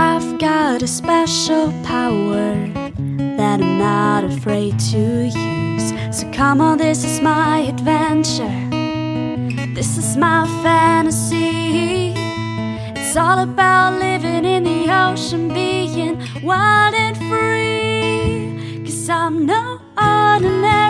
I've got a special power that I'm not afraid to use. So come on, this is my adventure. This is my fantasy. It's all about living in the ocean, being wild and free. Cause I'm no ordinary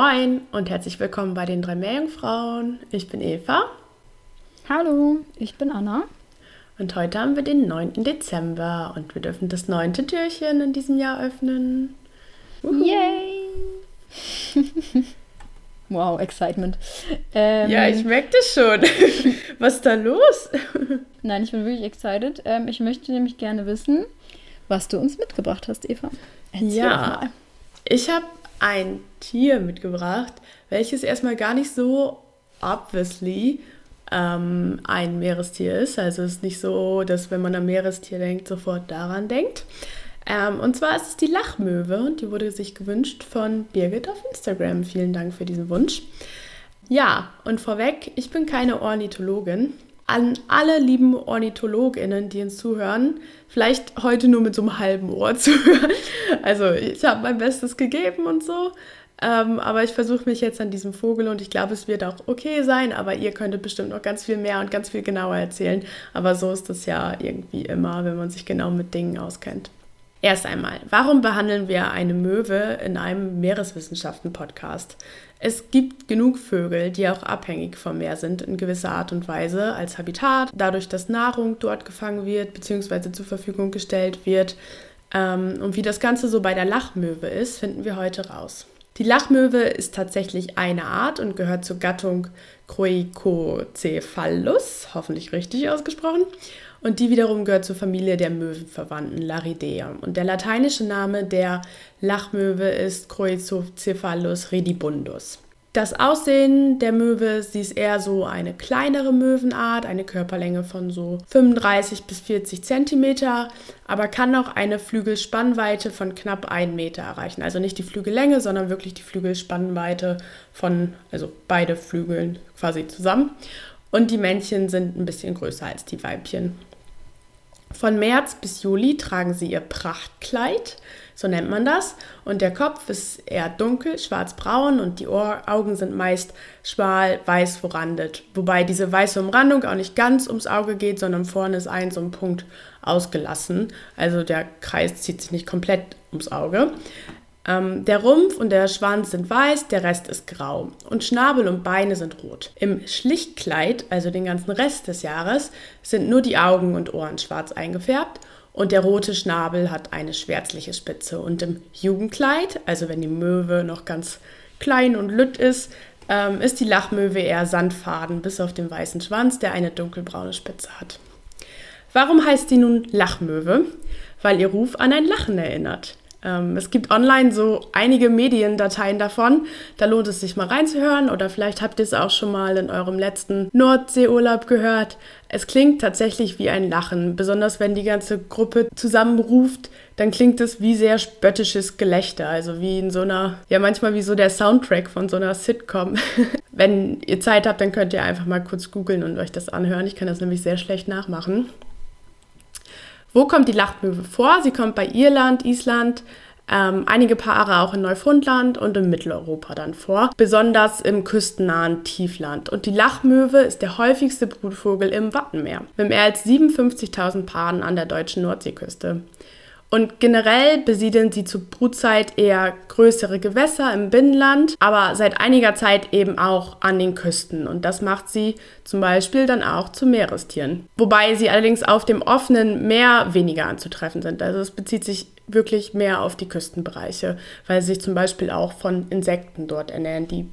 Moin und herzlich willkommen bei den drei Meerjungfrauen. Ich bin Eva Hallo, ich bin Anna. und heute haben wir den 9. Dezember und wir dürfen das neunte Türchen in diesem Jahr öffnen. Yay! wow, Excitement. Ähm, Ja, ich merke das schon. Was ist da los? Nein, ich bin wirklich excited. Ähm, ich möchte nämlich gerne wissen, was du uns mitgebracht hast, Eva. Erzähl Ja. mal. Ich habe ein Tier mitgebracht, welches erstmal gar nicht so obviously ähm, ein Meerestier ist. Also es ist nicht so, dass wenn man an Meerestier denkt, sofort daran denkt. Ähm, und zwar ist es die Lachmöwe und die wurde sich gewünscht von Birgit auf Instagram. Vielen Dank für diesen Wunsch. Ja, und vorweg, ich bin keine Ornithologin. An alle lieben OrnithologInnen, die uns zuhören, vielleicht heute nur mit so einem halben Ohr zuhören. Also ich habe mein Bestes gegeben und so. Ähm, aber ich versuche mich jetzt an diesem Vogel und ich glaube, es wird auch okay sein, aber ihr könntet bestimmt noch ganz viel mehr und ganz viel genauer erzählen. Aber so ist das ja irgendwie immer, wenn man sich genau mit Dingen auskennt. Erst einmal, warum behandeln wir eine Möwe in einem Meereswissenschaften-Podcast? Es gibt genug Vögel, die auch abhängig vom Meer sind in gewisser Art und Weise als Habitat, dadurch, dass Nahrung dort gefangen wird bzw. zur Verfügung gestellt wird. Ähm, und wie das Ganze so bei der Lachmöwe ist, finden wir heute raus. Die Lachmöwe ist tatsächlich eine Art und gehört zur Gattung Croicocephalus, hoffentlich richtig ausgesprochen. Und die wiederum gehört zur Familie der Möwenverwandten Laridea. Und der lateinische Name der Lachmöwe ist Croicocephalus redibundus. Das Aussehen der Möwe, sie ist eher so eine kleinere Möwenart, eine Körperlänge von so 35 bis 40 Zentimeter, aber kann auch eine Flügelspannweite von knapp 1 Meter erreichen. Also nicht die Flügellänge, sondern wirklich die Flügelspannweite von, also beide Flügeln quasi zusammen. Und die Männchen sind ein bisschen größer als die Weibchen. Von März bis Juli tragen sie ihr Prachtkleid, so nennt man das. Und der Kopf ist eher dunkel, schwarzbraun und die Ohr Augen sind meist schmal weiß verrandet. Wobei diese weiße Umrandung auch nicht ganz ums Auge geht, sondern vorne ist ein so ein Punkt ausgelassen. Also der Kreis zieht sich nicht komplett ums Auge. Ähm, der Rumpf und der Schwanz sind weiß, der Rest ist grau. Und Schnabel und Beine sind rot. Im Schlichtkleid, also den ganzen Rest des Jahres, sind nur die Augen und Ohren schwarz eingefärbt. Und der rote Schnabel hat eine schwärzliche Spitze. Und im Jugendkleid, also wenn die Möwe noch ganz klein und lütt ist, ähm, ist die Lachmöwe eher sandfaden, bis auf den weißen Schwanz, der eine dunkelbraune Spitze hat. Warum heißt sie nun Lachmöwe? Weil ihr Ruf an ein Lachen erinnert. Ähm, es gibt online so einige Mediendateien davon. Da lohnt es sich mal reinzuhören oder vielleicht habt ihr es auch schon mal in eurem letzten Nordseeurlaub gehört. Es klingt tatsächlich wie ein Lachen, besonders wenn die ganze Gruppe zusammenruft, dann klingt es wie sehr spöttisches Gelächter, also wie in so einer, ja manchmal wie so der Soundtrack von so einer Sitcom. wenn ihr Zeit habt, dann könnt ihr einfach mal kurz googeln und euch das anhören. Ich kann das nämlich sehr schlecht nachmachen. Wo kommt die Lachmöwe vor? Sie kommt bei Irland, Island, ähm, einige Paare auch in Neufundland und in Mitteleuropa dann vor, besonders im küstennahen Tiefland. Und die Lachmöwe ist der häufigste Brutvogel im Wattenmeer, mit mehr als 57.000 Paaren an der deutschen Nordseeküste. Und generell besiedeln sie zur Brutzeit eher größere Gewässer im Binnenland, aber seit einiger Zeit eben auch an den Küsten. Und das macht sie zum Beispiel dann auch zu Meerestieren. Wobei sie allerdings auf dem offenen Meer weniger anzutreffen sind. Also es bezieht sich wirklich mehr auf die Küstenbereiche, weil sie sich zum Beispiel auch von Insekten dort ernähren, die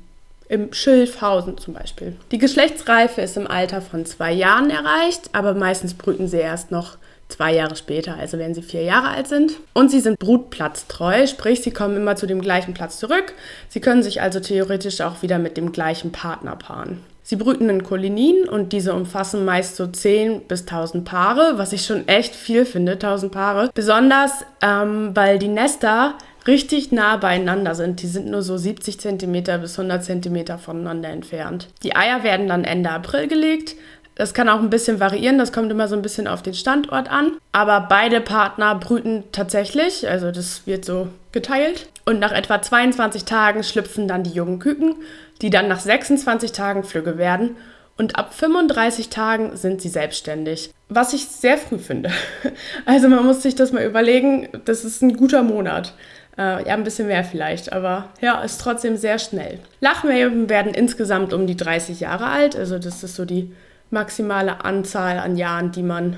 Im Schilfhausen zum Beispiel. Die Geschlechtsreife ist im Alter von zwei Jahren erreicht, aber meistens brüten sie erst noch zwei Jahre später, also wenn sie vier Jahre alt sind. Und sie sind brutplatztreu, sprich, sie kommen immer zu dem gleichen Platz zurück. Sie können sich also theoretisch auch wieder mit dem gleichen Partner paaren. Sie brüten in Kolonien und diese umfassen meist so 10 bis 1000 Paare, was ich schon echt viel finde, 1000 Paare. Besonders, ähm, weil die Nester richtig nah beieinander sind. Die sind nur so 70 cm bis 100 cm voneinander entfernt. Die Eier werden dann Ende April gelegt. Das kann auch ein bisschen variieren, das kommt immer so ein bisschen auf den Standort an. Aber beide Partner brüten tatsächlich, also das wird so geteilt. Und nach etwa 22 Tagen schlüpfen dann die jungen Küken, die dann nach 26 Tagen Flügge werden. Und ab 35 Tagen sind sie selbstständig. Was ich sehr früh finde. Also man muss sich das mal überlegen, das ist ein guter Monat. Äh, ja, ein bisschen mehr vielleicht, aber ja, ist trotzdem sehr schnell. Lachmilben werden insgesamt um die 30 Jahre alt, also das ist so die maximale Anzahl an Jahren, die man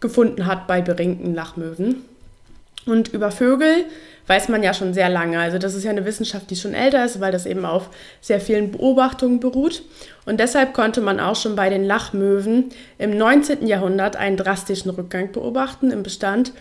gefunden hat bei beringten Lachmöwen. Und über Vögel weiß man ja schon sehr lange. Also das ist ja eine Wissenschaft, die schon älter ist, weil das eben auf sehr vielen Beobachtungen beruht. Und deshalb konnte man auch schon bei den Lachmöwen im 19. Jahrhundert einen drastischen Rückgang beobachten im Bestand.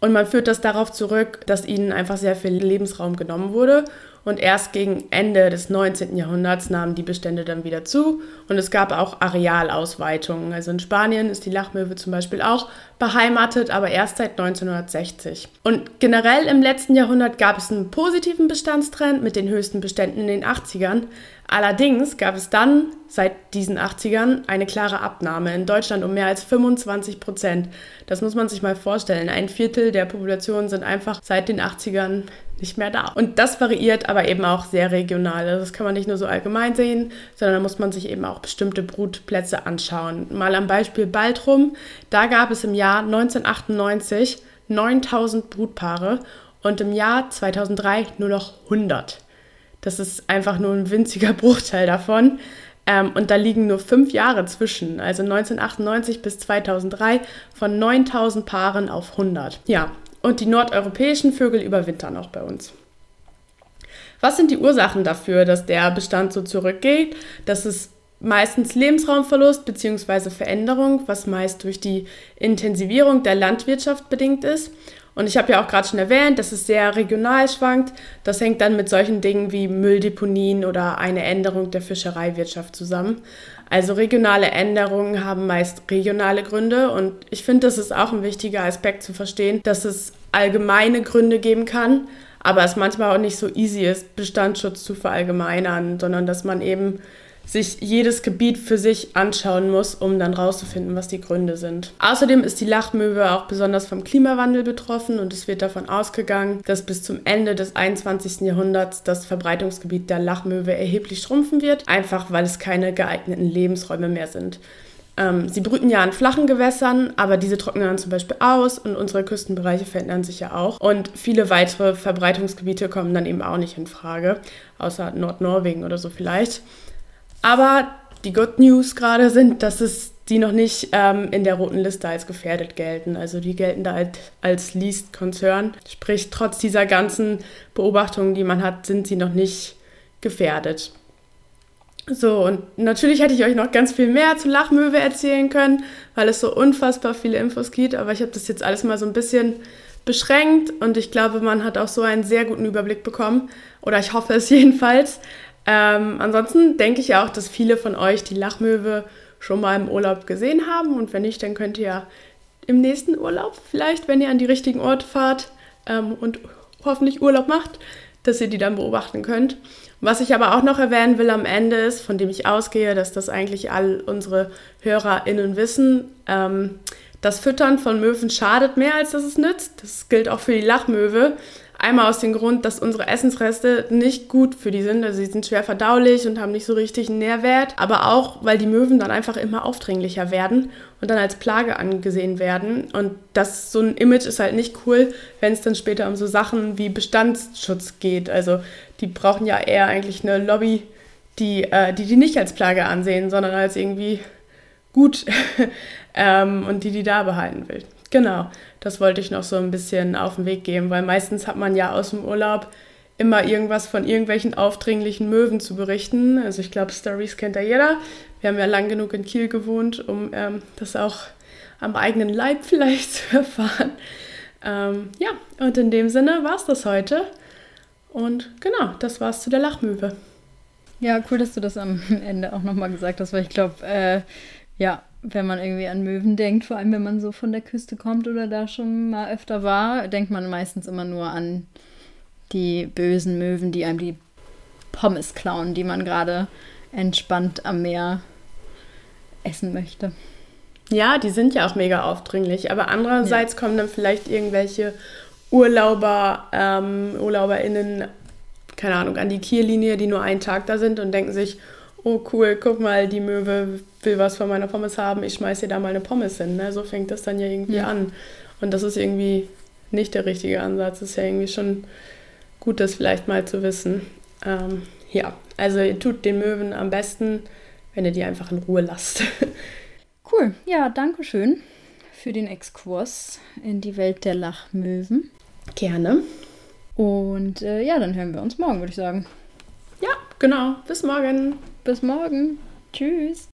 Und man führt das darauf zurück, dass ihnen einfach sehr viel Lebensraum genommen wurde. Und erst gegen Ende des 19. Jahrhunderts nahmen die Bestände dann wieder zu und es gab auch Arealausweitungen. Also in Spanien ist die Lachmöwe zum Beispiel auch beheimatet, aber erst seit 1960. Und generell im letzten Jahrhundert gab es einen positiven Bestandstrend mit den höchsten Beständen in den 80ern. Allerdings gab es dann seit diesen 80ern eine klare Abnahme in Deutschland um mehr als 25 Prozent. Das muss man sich mal vorstellen. Ein Viertel der Population sind einfach seit den 80ern nicht mehr da. Und das variiert aber eben auch sehr regional. Also das kann man nicht nur so allgemein sehen, sondern da muss man sich eben auch bestimmte Brutplätze anschauen. Mal am Beispiel Baltrum. Da gab es im Jahr 1998 9000 Brutpaare und im Jahr 2003 nur noch 100. Das ist einfach nur ein winziger Bruchteil davon. Ähm, und da liegen nur fünf Jahre zwischen, also 1998 bis 2003 von 9000 Paaren auf 100. Ja, und die nordeuropäischen Vögel überwintern auch bei uns. Was sind die Ursachen dafür, dass der Bestand so zurückgeht? Das ist meistens Lebensraumverlust bzw. Veränderung, was meist durch die Intensivierung der Landwirtschaft bedingt ist. Und ich habe ja auch gerade schon erwähnt, dass es sehr regional schwankt. Das hängt dann mit solchen Dingen wie Mülldeponien oder eine Änderung der Fischereiwirtschaft zusammen. Also regionale Änderungen haben meist regionale Gründe und ich finde, das ist auch ein wichtiger Aspekt zu verstehen, dass es allgemeine Gründe geben kann, aber es manchmal auch nicht so easy ist, Bestandsschutz zu verallgemeinern, sondern dass man eben sich jedes Gebiet für sich anschauen muss, um dann rauszufinden, was die Gründe sind. Außerdem ist die Lachmöwe auch besonders vom Klimawandel betroffen und es wird davon ausgegangen, dass bis zum Ende des 21. Jahrhunderts das Verbreitungsgebiet der Lachmöwe erheblich schrumpfen wird, einfach weil es keine geeigneten Lebensräume mehr sind. Ähm, sie brüten ja in flachen Gewässern, aber diese trocknen dann zum Beispiel aus und unsere Küstenbereiche verändern sich ja auch. Und viele weitere Verbreitungsgebiete kommen dann eben auch nicht in Frage, außer Nordnorwegen oder so vielleicht. Aber die Good News gerade sind, dass es die noch nicht ähm, in der roten Liste als gefährdet gelten. Also die gelten da als, als Least Concern. Sprich, trotz dieser ganzen Beobachtungen, die man hat, sind sie noch nicht gefährdet. So, und natürlich hätte ich euch noch ganz viel mehr zu Lachmöwe erzählen können, weil es so unfassbar viele Infos gibt, aber ich habe das jetzt alles mal so ein bisschen beschränkt und ich glaube, man hat auch so einen sehr guten Überblick bekommen, oder ich hoffe es jedenfalls. Ähm, ansonsten denke ich auch, dass viele von euch die Lachmöwe schon mal im Urlaub gesehen haben. Und wenn nicht, dann könnt ihr ja im nächsten Urlaub vielleicht, wenn ihr an die richtigen Orte fahrt ähm, und hoffentlich Urlaub macht, dass ihr die dann beobachten könnt. Was ich aber auch noch erwähnen will am Ende ist, von dem ich ausgehe, dass das eigentlich all unsere HörerInnen wissen, ähm, das Füttern von Möwen schadet mehr, als dass es nützt. Das gilt auch für die Lachmöwe. Einmal aus dem Grund, dass unsere Essensreste nicht gut für die sind. Also sie sind schwer verdaulich und haben nicht so richtig einen Nährwert. Aber auch, weil die Möwen dann einfach immer aufdringlicher werden und dann als Plage angesehen werden. Und das so ein Image ist halt nicht cool, wenn es dann später um so Sachen wie Bestandsschutz geht. Also die brauchen ja eher eigentlich eine Lobby, die äh, die, die nicht als Plage ansehen, sondern als irgendwie gut ähm, und die die da behalten will. Genau, das wollte ich noch so ein bisschen auf den Weg geben, weil meistens hat man ja aus dem Urlaub immer irgendwas von irgendwelchen aufdringlichen Möwen zu berichten. Also ich glaube, Stories kennt ja jeder. Wir haben ja lang genug in Kiel gewohnt, um ähm, das auch am eigenen Leib vielleicht zu erfahren. Ähm, ja, und in dem Sinne war es das heute. Und genau, das war's zu der Lachmöwe. Ja, cool, dass du das am Ende auch nochmal gesagt hast, weil ich glaube, äh, ja, wenn man irgendwie an Möwen denkt, vor allem wenn man so von der Küste kommt oder da schon mal öfter war, denkt man meistens immer nur an die bösen Möwen, die einem die Pommes klauen, die man gerade entspannt am Meer essen möchte. Ja, die sind ja auch mega aufdringlich, aber andererseits ja. kommen dann vielleicht irgendwelche Urlauber, ähm, UrlauberInnen, keine Ahnung, an die Kiellinie, die nur einen Tag da sind und denken sich, oh cool, guck mal, die Möwe will was von meiner Pommes haben, ich schmeiß ihr da mal eine Pommes hin. Ne? So fängt das dann ja irgendwie ja. an. Und das ist irgendwie nicht der richtige Ansatz. Das ist ja irgendwie schon gut, das vielleicht mal zu wissen. Ähm, ja, also ihr tut den Möwen am besten, wenn ihr die einfach in Ruhe lasst. Cool, ja, danke schön für den Exkurs in die Welt der Lachmöwen. Gerne. Und äh, ja, dann hören wir uns morgen, würde ich sagen. Ja, genau. Bis morgen. Bis morgen. Tschüss.